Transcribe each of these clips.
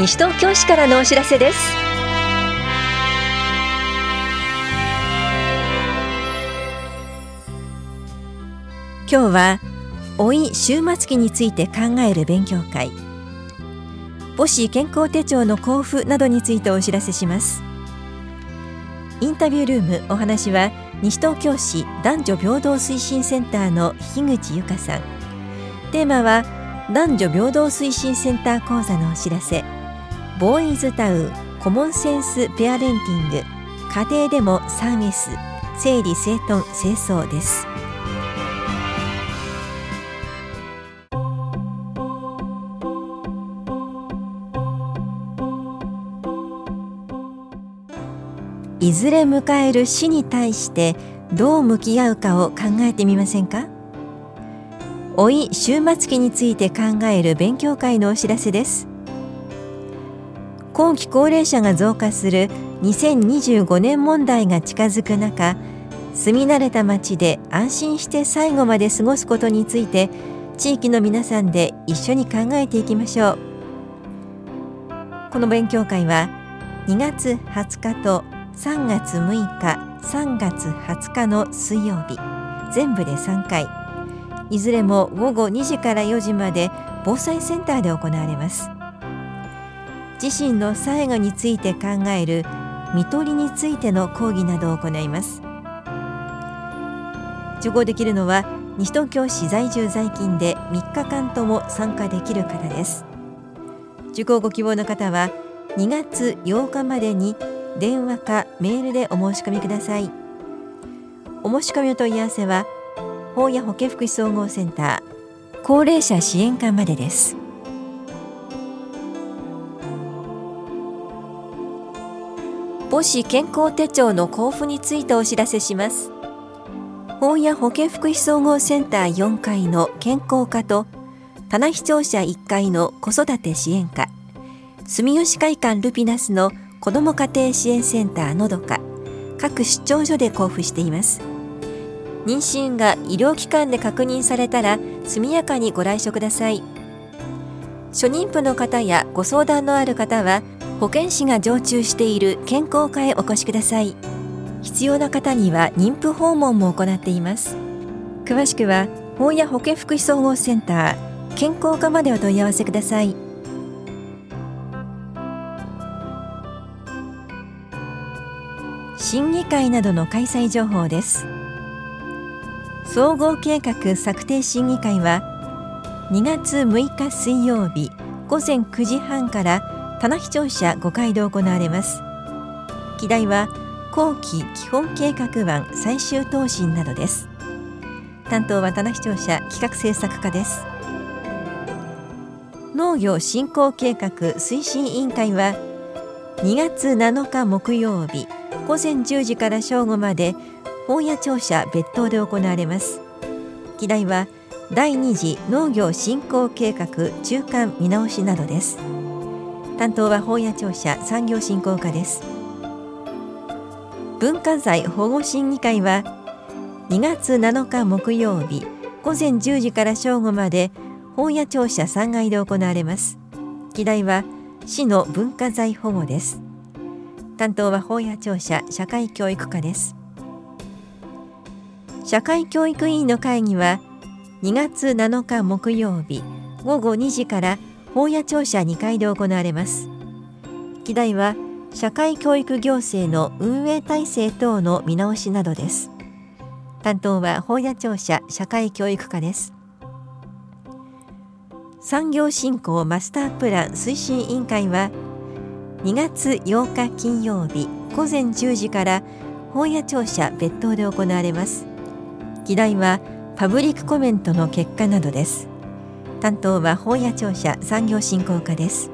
西東京市からのお知らせです。今日は老い終末期について考える勉強会。母子健康手帳の交付などについてお知らせします。インタビュールームお話は西東京市男女平等推進センターの樋口由香さん。テーマは男女平等推進センター講座のお知らせ。ボーイズタウンコモンセンスペアレンティング。家庭でも 3S 整理整頓清掃です。いずれ迎える死に対してどう向き合うかを考えてみませんか？老い終末期について考える勉強会のお知らせです。後期高齢者が増加する2025年問題が近づく中住み慣れた町で安心して最後まで過ごすことについて地域の皆さんで一緒に考えていきましょう。この勉強会は2月20日と3月6日3月20日の水曜日全部で3回。いずれも午後2時から4時まで防災センターで行われます。自身の最後について考える看取りについての講義などを行います。受講できるのは西東京市在住在勤で3日間とも参加できる方です。受講ご希望の方は2月8日までに電話かメールでお申し込みください。お申し込みお問い合わせは法や保健福祉総合センター高齢者支援課までです。母子健康手帳の交付についてお知らせします。法や保健福祉総合センター4階の健康課と棚視聴者1階の子育て支援課住吉会館ルピナスの子ども家庭支援センターのどか各出張所で交付しています。妊娠が医療機関で確認されたら速やかにご来所ください。初妊婦の方やご相談のある方は保健師が常駐している健康課へお越しください。必要な方には妊婦訪問も行っています。詳しくは法や保健福祉総合センター健康課までお問い合わせください。審議会などの開催情報です。総合計画策定審議会は2月6日水曜日午前9時半から棚視聴者5回で行われます。議題は後期基本計画案最終答申などです。担当は棚視聴者企画制作課です。農業振興計画推進委員会は2月7日木曜日午前10時から正午まで本屋庁舎別当で行われます。議題は第2次農業振興計画中間見直しなどです。担当は本屋庁舎産業振興課です。文化財保護審議会は2月7日木曜日午前10時から正午まで本屋庁舎3階で行われます。議題は市の文化財保護です。担当は法や庁舎社会教育課です。社会教育委員の会議は2月7日木曜日午後2時から法や庁舎2階で行われます。議題は社会教育行政の運営体制等の見直しなどです。担当は法や庁舎社会教育課です。産業振興マスタープラン推進委員会は2月8日金曜日午前10時から本屋庁舎別当で行われます。議題はパブリックコメントの結果などです。担当は本屋庁舎産業振興課です。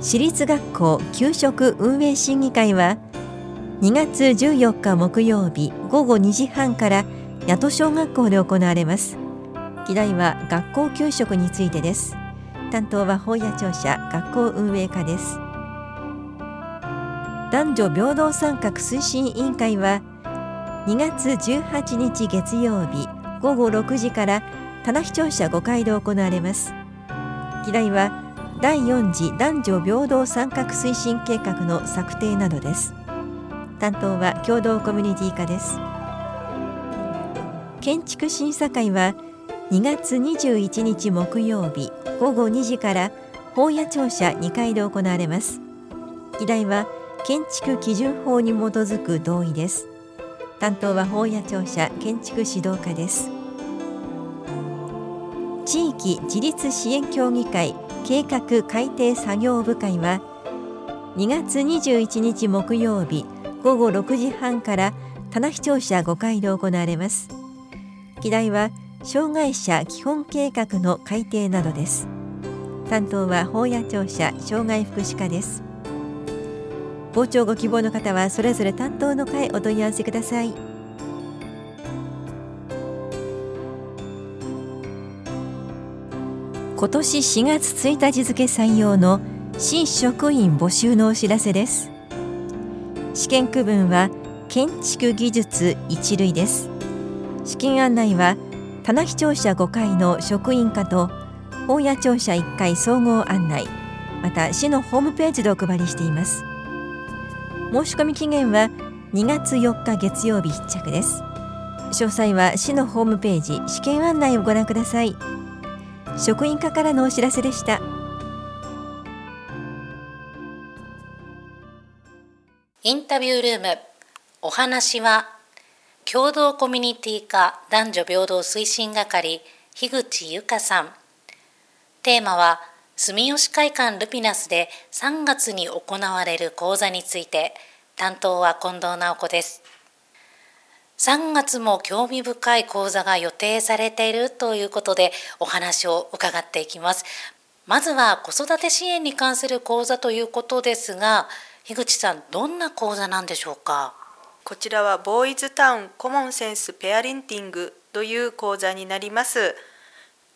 私立学校給食運営審議会は2月14日木曜日午後2時半から八戸小学校で行われます。議題は学校給食についてです。担当は法や庁舎学校運営課です。男女平等参画推進委員会は2月18日月曜日午後6時から棚視聴者5階で行われます。議題は第4次男女平等参画推進計画の策定などです。担当は共同コミュニティ課です。建築審査会は2月21日木曜日午後2時から法屋庁舎2階で行われます。議題は建築基準法に基づく同意です。担当は法屋庁舎建築指導課です。地域自立支援協議会計画改定作業部会は2月21日木曜日午後6時半から棚視聴者5階で行われます。議題は障害者基本計画の改定などです。担当は法屋庁舎障害福祉課です。傍聴ご希望の方はそれぞれ担当の会お問い合わせください。今年4月1日付採用の新職員募集のお知らせです。試験区分は建築技術一類です。試験案内は棚視聴者5階の職員課と大谷庁舎1階総合案内また市のホームページでお配りしています。申し込み期限は2月4日月曜日必着です。詳細は市のホームページ試験案内をご覧ください。職員課からのお知らせでした。インタビュールームお話は共同コミュニティ課男女平等推進係樋口由香さん。テーマは住吉会館ルピナスで3月に行われる講座について。担当は近藤直子です。3月も興味深い講座が予定されているということでお話を伺っていきます。まずは子育て支援に関する講座ということですが樋口さんどんな講座なんでしょうか？こちらはボーイズタウンコモンセンスペアレンティングという講座になります。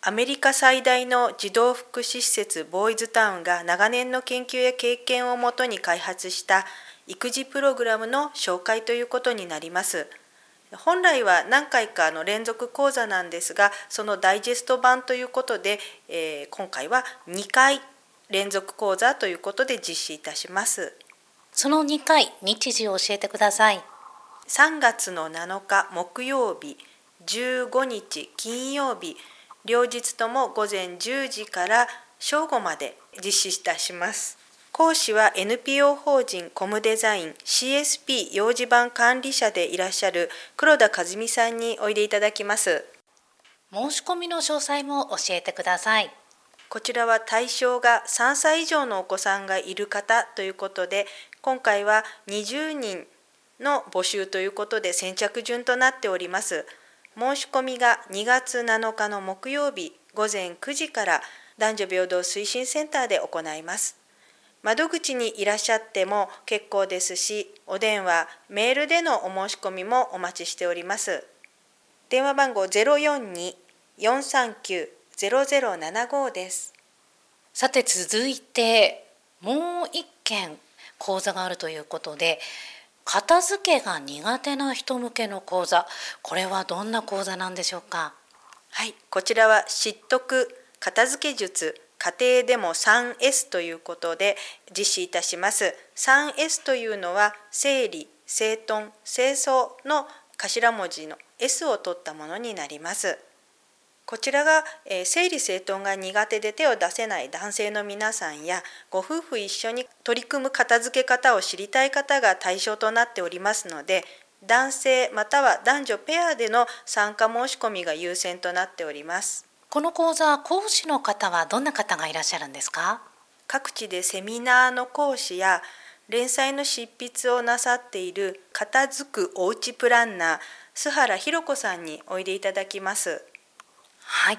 アメリカ最大の児童福祉施設ボーイズタウンが長年の研究や経験をもとに開発した育児プログラムの紹介ということになります。本来は何回かの連続講座なんですがそのダイジェスト版ということで、えー、今回は2回連続講座ということで実施いたします。その2回日時を教えてください。3月の7日木曜日15日金曜日両日とも午前10時から正午まで実施いたします講師は NPO 法人コムデザイン CSP 幼児版管理者でいらっしゃる黒田和美さんにおいでいただきます申し込みの詳細も教えてくださいこちらは対象が3歳以上のお子さんがいる方ということで今回は20人の募集ということで先着順となっております。申し込みが2月7日の木曜日午前9時から男女平等推進センターで行います。窓口にいらっしゃっても結構ですし、お電話、メールでのお申し込みもお待ちしております。電話番号042-439-0075です。さて続いてもう一件講座があるということで片付けが苦手な人向けの講座これはどんな講座なんでしょうか？はいこちらは知得片付け術家庭でも 3S ということで実施いたします。3S というのは整理整頓清掃の頭文字の S を取ったものになります。こちらが、え整理整頓が苦手で手を出せない男性の皆さんやご夫婦一緒に取り組む片付け方を知りたい方が対象となっておりますので男性または男女ペアでの参加申し込みが優先となっております。この講座講師の方はどんな方がいらっしゃるんですか？各地でセミナーの講師や連載の執筆をなさっている片付くおうちプランナー須原博子さんにおいでいただきます。はい。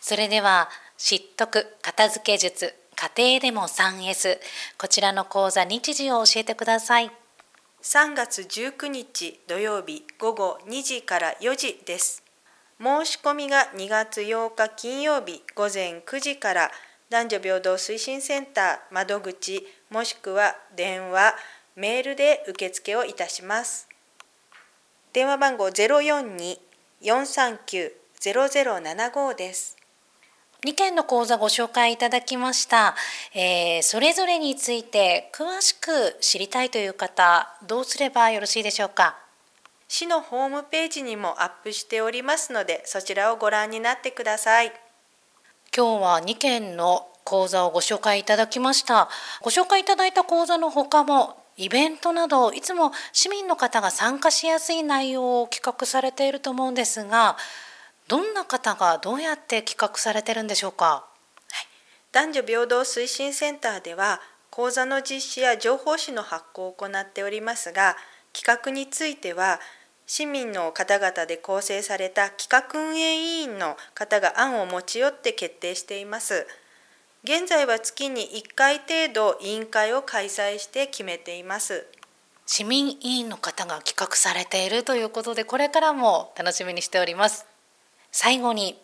それでは知得片付け術家庭でも 3S こちらの講座日時を教えてください。3月19日土曜日午後2時から4時です申し込みが2月8日金曜日午前9時から男女平等推進センター窓口もしくは電話メールで受付をいたします。電話番号042-439 0075です。2件の講座ご紹介いただきました、えー、それぞれについて詳しく知りたいという方どうすればよろしいでしょうか？市のホームページにもアップしておりますのでそちらをご覧になってください。今日は2件の講座をご紹介いただきました。ご紹介いただいた講座の他もイベントなどいつも市民の方が参加しやすい内容を企画されていると思うんですがどんな方がどうやって企画されてるんでしょうか、はい、男女平等推進センターでは講座の実施や情報誌の発行を行っておりますが企画については市民の方々で構成された企画運営委員の方が案を持ち寄って決定しています。現在は月に1回程度委員会を開催して決めています。市民委員の方が企画されているということでこれからも楽しみにしております。最後に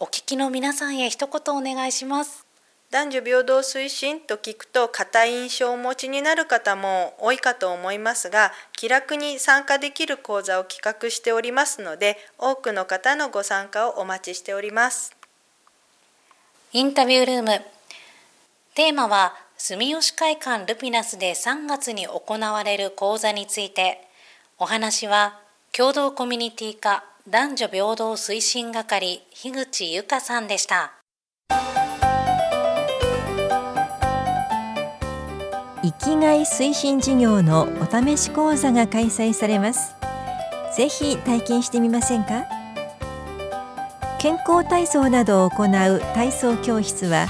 お聞きの皆さんへ一言お願いします。男女平等推進と聞くと固い印象をお持ちになる方も多いかと思いますが気楽に参加できる講座を企画しておりますので多くの方のご参加をお待ちしております。インタビュールーム。テーマは住吉会館ルピナスで3月に行われる講座について。お話は共同コミュニティ課男女平等推進係樋口由香さんでした。生きがい推進事業のお試し講座が開催されます。ぜひ体験してみませんか？健康体操などを行う体操教室は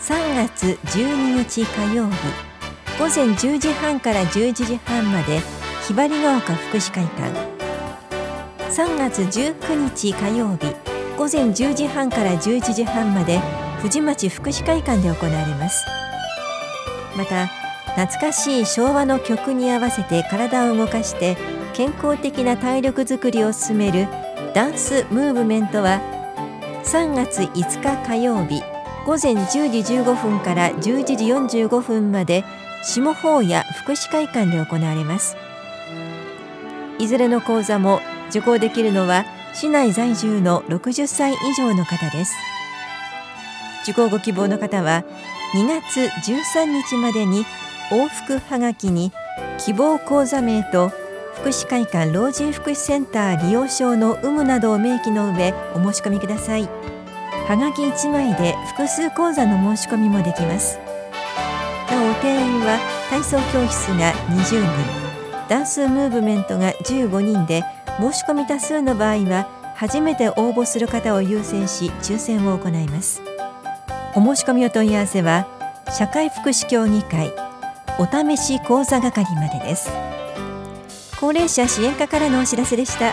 3月12日火曜日午前10時半から11時半までひばりが丘福祉会館。3月19日火曜日午前10時半から11時半まで藤町福祉会館で行われます。また懐かしい昭和の曲に合わせて体を動かして健康的な体力づくりを進めるダンスムーブメントは3月5日火曜日午前10時15分から11時45分まで下法屋福祉会館で行われます。いずれの講座も受講できるのは市内在住の60歳以上の方です。受講ご希望の方は2月13日までに往復はがきに希望講座名と福祉会館老人福祉センター利用証の有無などを明記の上お申し込みください。はがき1枚で複数講座の申し込みもできます。なお定員は体操教室が20人。ダンスムーブメントが15人で申し込み多数の場合は初めて応募する方を優先し抽選を行います。お申し込みお問い合わせは社会福祉協議会。お試し講座係までです。高齢者支援課からのお知らせでした。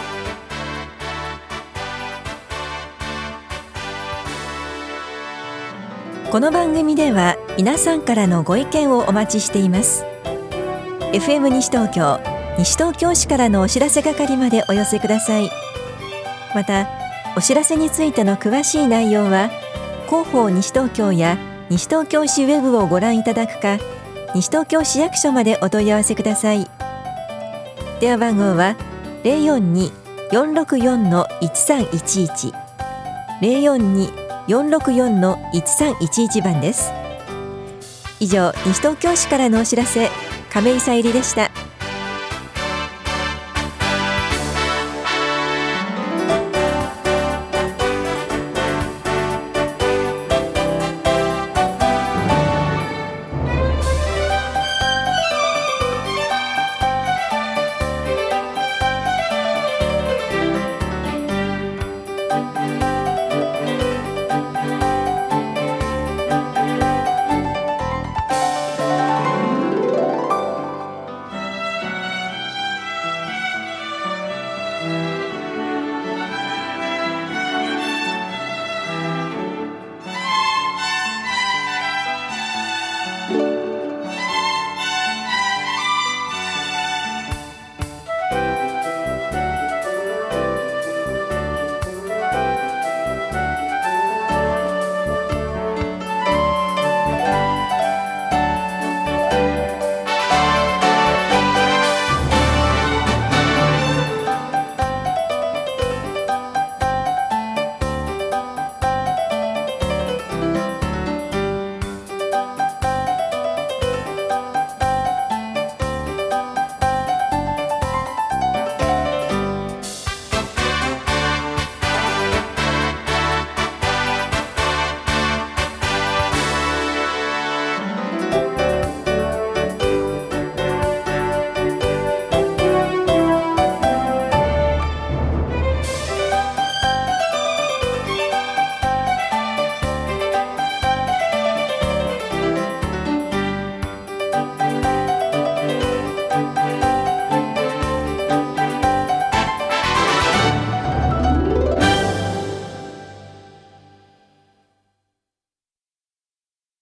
この番組では皆さんからのご意見をお待ちしています。FM 西東京西東京市からのお知らせ係までお寄せください。またお知らせについての詳しい内容は広報西東京や西東京市ウェブをご覧いただくか西東京市役所までお問い合わせください。電話番号は042-464-1311 042-464-1311番です。以上西東京市からのお知らせ亀井さゆりでした。